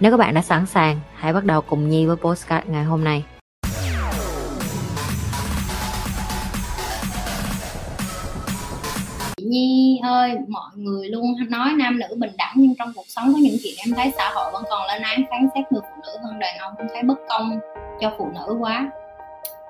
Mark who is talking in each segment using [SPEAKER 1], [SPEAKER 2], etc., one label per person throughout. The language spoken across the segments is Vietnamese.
[SPEAKER 1] Nếu các bạn đã sẵn sàng, hãy bắt đầu cùng Nhi với postcard ngày hôm nay.
[SPEAKER 2] Nhi ơi, mọi người luôn nói nam nữ bình đẳng nhưng trong cuộc sống có những chuyện em thấy xã hội vẫn còn lên án phán xét người phụ nữ hơn đàn ông, em thấy bất công cho phụ nữ quá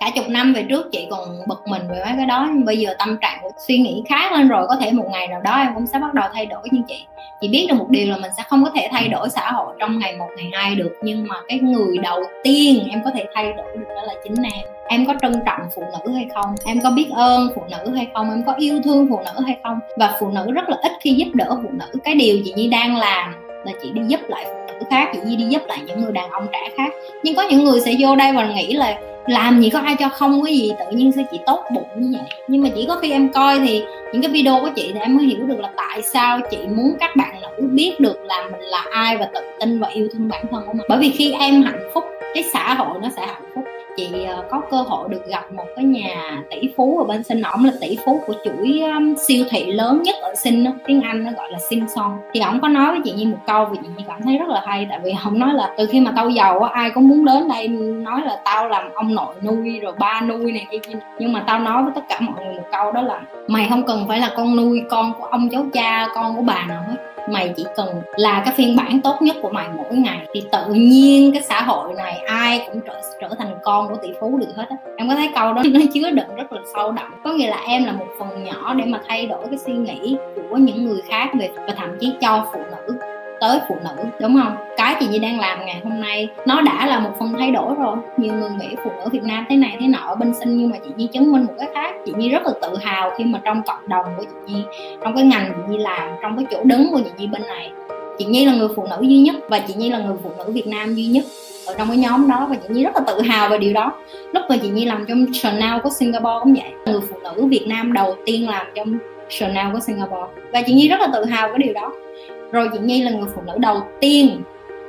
[SPEAKER 2] cả chục năm về trước chị còn bực mình về mấy cái đó. Nhưng bây giờ tâm trạng của suy nghĩ khác lên rồi, có thể một ngày nào đó em cũng sẽ bắt đầu thay đổi như chị. Chị biết được một điều là mình sẽ không có thể thay đổi xã hội trong ngày một, ngày hai được. Nhưng mà cái người đầu tiên em có thể thay đổi được đó là chính em. Em có trân trọng phụ nữ hay không? Em có biết ơn phụ nữ hay không? Em có yêu thương phụ nữ hay không? Và phụ nữ rất là ít khi giúp đỡ phụ nữ. Cái điều chị nhi đang làm là chị đi giúp lại phụ nữ khác, chị nhi đi giúp lại những người đàn ông trẻ khác. Nhưng có những người sẽ vô đây và nghĩ là làm gì có ai cho không, cái gì tự nhiên sẽ chị tốt bụng như vậy. Nhưng mà chỉ có khi em coi thì những cái video của chị thì em mới hiểu được là tại sao chị muốn các bạn nữ biết được là mình là ai và tự tin và yêu thương bản thân của mình. Bởi vì khi em hạnh phúc, cái xã hội nó sẽ hạnh phúc chị ờ, có cơ hội được gặp một cái nhà tỷ phú ở bên sinh ổng là tỷ phú của chuỗi um, siêu thị lớn nhất ở sinh tiếng anh nó gọi là Simpson thì ổng có nói với chị như một câu và chị Nhi cảm thấy rất là hay tại vì ổng nói là từ khi mà tao giàu ai cũng muốn đến đây nói là tao làm ông nội nuôi rồi ba nuôi này kia. Nhưng mà tao nói với tất cả mọi người một câu đó là mày không cần phải là con nuôi con của ông cháu cha con của bà nào hết mày chỉ cần là cái phiên bản tốt nhất của mày mỗi ngày. Thì tự nhiên cái xã hội này ai cũng trở trở thành con của tỷ phú được hết á. Em có thấy câu đó nó chứa đựng rất là sâu đậm. Có nghĩa là em là một phần nhỏ để mà thay đổi cái suy nghĩ của những người khác về, và thậm chí cho phụ nữ tới phụ nữ, đúng không? Cái chị Nhi đang làm ngày hôm nay, nó đã là một phần thay đổi rồi. Nhiều người nghĩ phụ nữ Việt Nam thế này thế nọ ở bên sinh, nhưng mà chị Nhi chứng minh một cái khác. Chị Nhi rất là tự hào khi mà trong cộng đồng của chị Nhi, trong cái ngành chị Nhi làm, trong cái chỗ đứng của chị Nhi bên này. Chị Nhi là người phụ nữ duy nhất và chị Nhi là người phụ nữ Việt Nam duy nhất ở trong cái nhóm đó và chị Nhi rất là tự hào về điều đó. Lúc mà chị Nhi làm trong Chanel của Singapore cũng vậy người phụ nữ Việt Nam đầu tiên làm trong Chanel của Singapore. Và chị Nhi rất là tự hào với điều đó rồi chị Nhi là người phụ nữ đầu tiên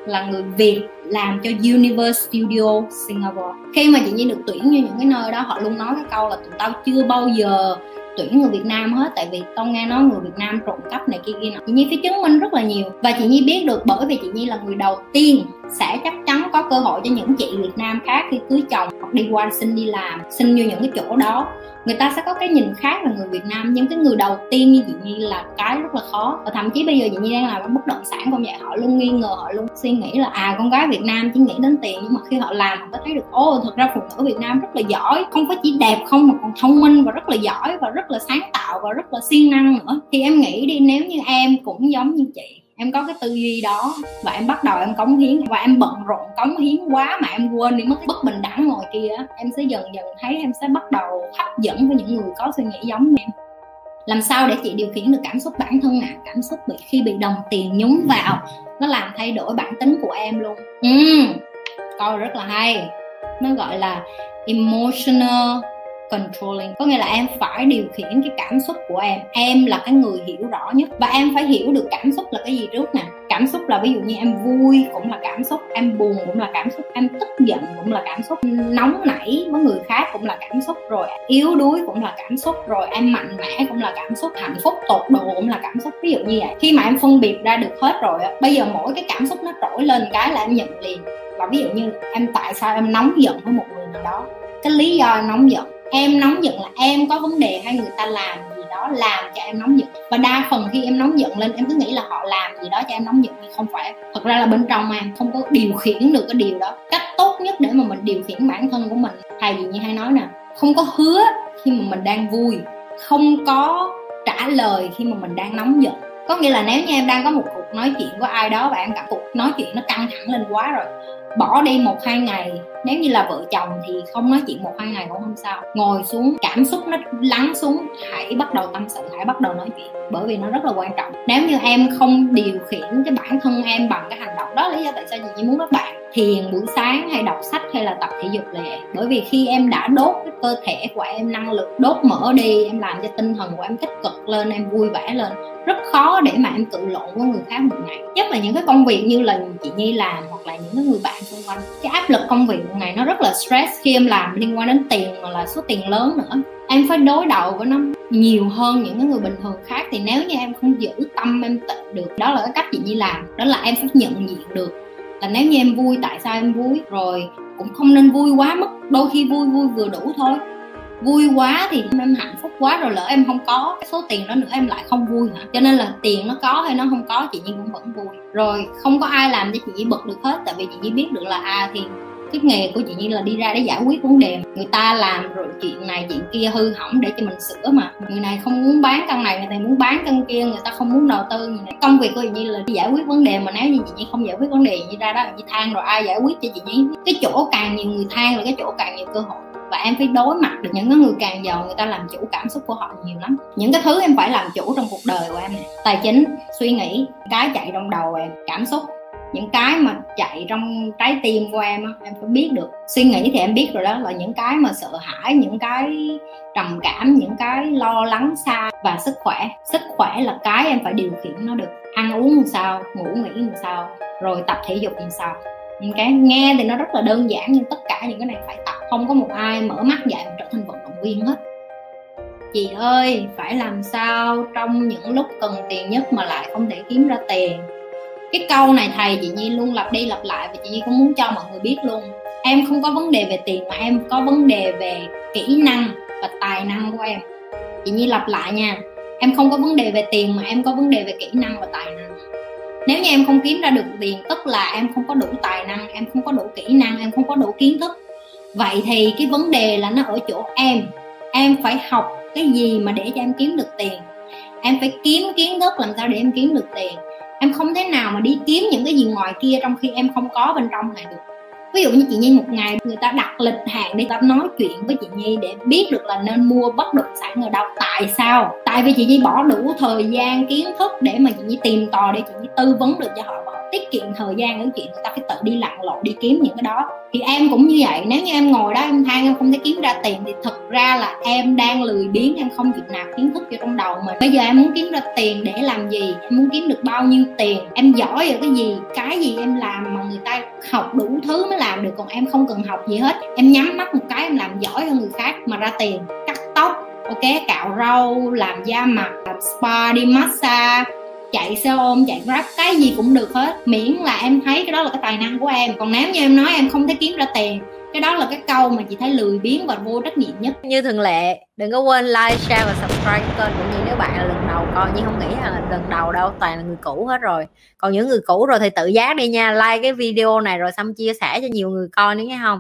[SPEAKER 2] là người Việt làm cho Universe Studio Singapore. Khi mà chị Nhi được tuyển như những cái nơi đó, họ luôn nói cái câu là tụi tao chưa bao giờ tuyển người Việt Nam hết, tại vì tao nghe nói người Việt Nam trộm cắp này kia kia nọ. Chị Nhi phải chứng minh rất là nhiều. Và chị Nhi biết được bởi vì chị Nhi là người đầu tiên sẽ chắc chắn có cơ hội cho những chị Việt Nam khác khi cưới chồng hoặc đi qua xin đi làm, xin như những cái chỗ đó người ta sẽ có cái nhìn khác về người Việt Nam nhưng cái người đầu tiên như chị Nhi là cái rất là khó. Và thậm chí bây giờ chị Nhi đang làm bất động sản không vậy họ luôn nghi ngờ, họ luôn suy nghĩ là à con gái Việt Nam chỉ nghĩ đến tiền, nhưng mà khi họ làm họ mới thấy được ô thật ra phụ nữ Việt Nam rất là giỏi, không phải chỉ đẹp, không mà còn thông minh và rất là giỏi và rất là sáng tạo và rất là siêng năng nữa. Thì em nghĩ đi, nếu như em cũng giống như chị em có cái tư duy đó và em bắt đầu em cống hiến và em bận rộn cống hiến quá mà em quên đi mất cái bất bình đẳng ngoài kia em sẽ dần dần thấy em sẽ bắt đầu hấp dẫn với những người có suy nghĩ giống như em. Làm sao để chị điều khiển được cảm xúc bản thân ạ? À? cảm xúc bị khi bị đồng tiền nhúng vào nó làm thay đổi bản tính của em luôn. Ừ, câu rất là hay. Nó gọi là emotional controlling. Có nghĩa là em phải điều khiển cái cảm xúc của em. Em là cái người hiểu rõ nhất. Và em phải hiểu được cảm xúc là cái gì trước nè. Cảm xúc là ví dụ như em vui cũng là cảm xúc, em buồn cũng là cảm xúc, em tức giận cũng là cảm xúc, nóng nảy với người khác cũng là cảm xúc rồi, yếu đuối cũng là cảm xúc rồi, em mạnh mẽ cũng là cảm xúc, hạnh phúc, tột độ cũng là cảm xúc. Ví dụ như vậy. Khi mà em phân biệt ra được hết rồi bây giờ mỗi cái cảm xúc nó trỗi lên cái là em nhận liền. Và ví dụ như em tại sao em nóng giận với một người nào đó? Cái lý do em nóng giận em nóng giận là em có vấn đề hay người ta làm gì đó, làm cho em nóng giận. Và đa phần khi em nóng giận lên, em cứ nghĩ là họ làm gì đó cho em nóng giận nhưng không phải. Thật ra là bên trong em không có điều khiển được cái điều đó. Cách tốt nhất để mà mình điều khiển bản thân của mình, thầy gì như hay nói nè, không có hứa khi mà mình đang vui, không có trả lời khi mà mình đang nóng giận. Có nghĩa là nếu như em đang có một cuộc nói chuyện với ai đó và em cảm cuộc nói chuyện nó căng thẳng lên quá rồi, bỏ đi một hai ngày nếu như là vợ chồng thì không nói chuyện một hai ngày cũng không sao. Ngồi xuống, cảm xúc nó lắng xuống, hãy bắt đầu tâm sự, hãy bắt đầu nói chuyện, bởi vì nó rất là quan trọng. Nếu như em không điều khiển cái bản thân em bằng cái hành động đó, lý do tại sao chị chỉ muốn các bạn, thiền buổi sáng hay đọc sách hay là tập thể dục là vậy. Bởi vì khi em đã đốt cái cơ thể của em, năng lượng đốt mỡ đi, em làm cho tinh thần của em tích cực lên, em vui vẻ lên, rất khó để mà em cự lộn với người khác một ngày. Nhất là những cái công việc như là chị nhi làm hoặc là những cái người bạn xung quanh, cái áp lực công việc một ngày nó rất là stress khi em làm liên quan đến tiền mà là số tiền lớn nữa. Em phải đối đầu với nó nhiều hơn những cái người bình thường khác. Thì nếu như em không giữ tâm em tịnh được, đó là cái cách chị nhi làm. Đó là em phải nhận diện được là nếu như em vui, tại sao em vui? Rồi cũng không nên vui quá mức, đôi khi vui vui vừa đủ thôi. Vui quá thì em hạnh phúc quá rồi lỡ em không có cái số tiền đó nữa, em lại không vui hả? Cho nên là tiền nó có hay nó không có, chị nhi cũng vẫn vui. Rồi không có ai làm cho chị nhi bực được hết, tại vì chị nhi biết được là à thì cái nghề của chị như là đi ra để giải quyết vấn đề người ta làm rồi chuyện này, chuyện kia hư hỏng để cho mình sửa mà. Người này không muốn bán căn này, người này muốn bán căn kia, người ta không muốn đầu tư, người này công việc của chị như là đi giải quyết vấn đề mà nếu như chị như không giải quyết vấn đề như ra đó, chị than rồi ai giải quyết cho chị như? Cái chỗ càng nhiều người than là cái chỗ càng nhiều cơ hội. Và em phải đối mặt được những cái người càng giàu, người ta làm chủ cảm xúc của họ nhiều lắm. Những cái thứ em phải làm chủ trong cuộc đời của em này tài chính, suy nghĩ, cái chạy trong đầu em, cảm xúc những cái mà chạy trong trái tim của em em phải biết được. Suy nghĩ thì em biết rồi đó, là những cái mà sợ hãi, những cái trầm cảm, những cái lo lắng xa. Và sức khỏe sức khỏe là cái em phải điều khiển nó được. Ăn uống làm sao, ngủ nghỉ làm sao, rồi tập thể dục làm sao. Những cái nghe thì nó rất là đơn giản, nhưng tất cả những cái này phải tập. Không có một ai mở mắt dậy mà trở thành vận động viên hết. Chị ơi, phải làm sao trong những lúc cần tiền nhất mà lại không thể kiếm ra tiền? Cái câu này thầy chị nhi luôn lặp đi lặp lại và chị nhi cũng muốn cho mọi người biết luôn. Em không có vấn đề về tiền mà em có vấn đề về kỹ năng và tài năng của em. Chị nhi lặp lại nha. Em không có vấn đề về tiền mà em có vấn đề về kỹ năng và tài năng. Nếu như em không kiếm ra được tiền, tức là em không có đủ tài năng, em không có đủ kỹ năng, em không có đủ kiến thức, vậy thì cái vấn đề là nó ở chỗ em. Em phải học cái gì mà để cho em kiếm được tiền? Em phải kiếm kiến thức làm sao để em kiếm được tiền? Em không thể nào mà đi kiếm những cái gì ngoài kia trong khi em không có bên trong này được. Ví dụ như chị nhi một ngày người ta đặt lịch hàng đi ta nói chuyện với chị nhi để biết được là nên mua bất động sản ở đâu. Tại sao? Tại vì chị nhi bỏ đủ thời gian, kiến thức để mà chị nhi tìm tòi để chị nhi tư vấn được cho họ tiết kiệm thời gian những chuyện người ta phải tự đi lặn lội, đi kiếm những cái đó. Thì em cũng như vậy, nếu như em ngồi đó em than em không thể kiếm ra tiền, thì thực ra là em đang lười biếng, em không chịu nạp kiến thức vô trong đầu mình. Bây giờ em muốn kiếm ra tiền để làm gì? Em muốn kiếm được bao nhiêu tiền? Em giỏi ở cái gì? Cái gì em làm mà người ta học đủ thứ mới làm được? Còn em không cần học gì hết. Em nhắm mắt một cái, em làm giỏi hơn người khác mà ra tiền. Cắt tóc, ok, cạo râu, làm da mặt làm spa, đi massage chạy xe ôm, chạy grab, cái gì cũng được hết. Miễn là em thấy cái đó là cái tài năng của em. Còn nếu như em nói em không thể kiếm ra tiền, cái đó là cái câu mà chị thấy lười biếng và vô trách nhiệm nhất.
[SPEAKER 1] Như thường lệ, đừng có quên like, share và subscribe kênh cũng như nếu bạn là lần đầu coi nhưng không nghĩ là lần đầu đâu, toàn là người cũ hết rồi. Còn những người cũ rồi thì tự giác đi nha. Like cái video này rồi xong chia sẻ cho nhiều người coi nữa nghe không?